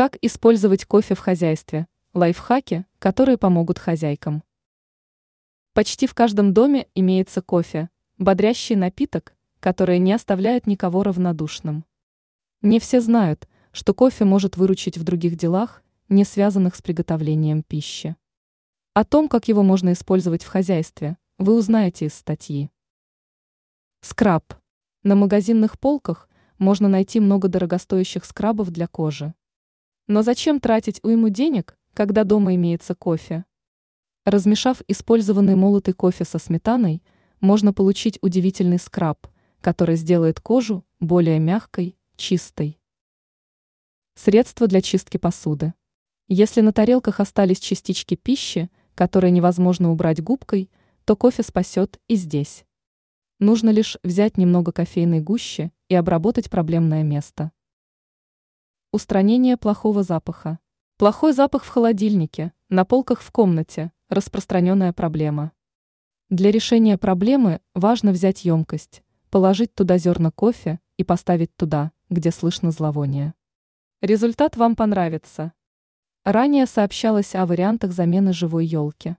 Как использовать кофе в хозяйстве? Лайфхаки, которые помогут хозяйкам. Почти в каждом доме имеется кофе, бодрящий напиток, который не оставляет никого равнодушным. Не все знают, что кофе может выручить в других делах, не связанных с приготовлением пищи. О том, как его можно использовать в хозяйстве, вы узнаете из статьи. Скраб. На магазинных полках можно найти много дорогостоящих скрабов для кожи. Но зачем тратить уйму денег, когда дома имеется кофе? Размешав использованный молотый кофе со сметаной, можно получить удивительный скраб, который сделает кожу более мягкой, чистой. Средства для чистки посуды. Если на тарелках остались частички пищи, которые невозможно убрать губкой, то кофе спасет и здесь. Нужно лишь взять немного кофейной гущи и обработать проблемное место. Устранение плохого запаха. Плохой запах в холодильнике, на полках в комнате – распространенная проблема. Для решения проблемы важно взять емкость, положить туда зерна кофе и поставить туда, где слышно зловоние. Результат вам понравится. Ранее сообщалось о вариантах замены живой елки.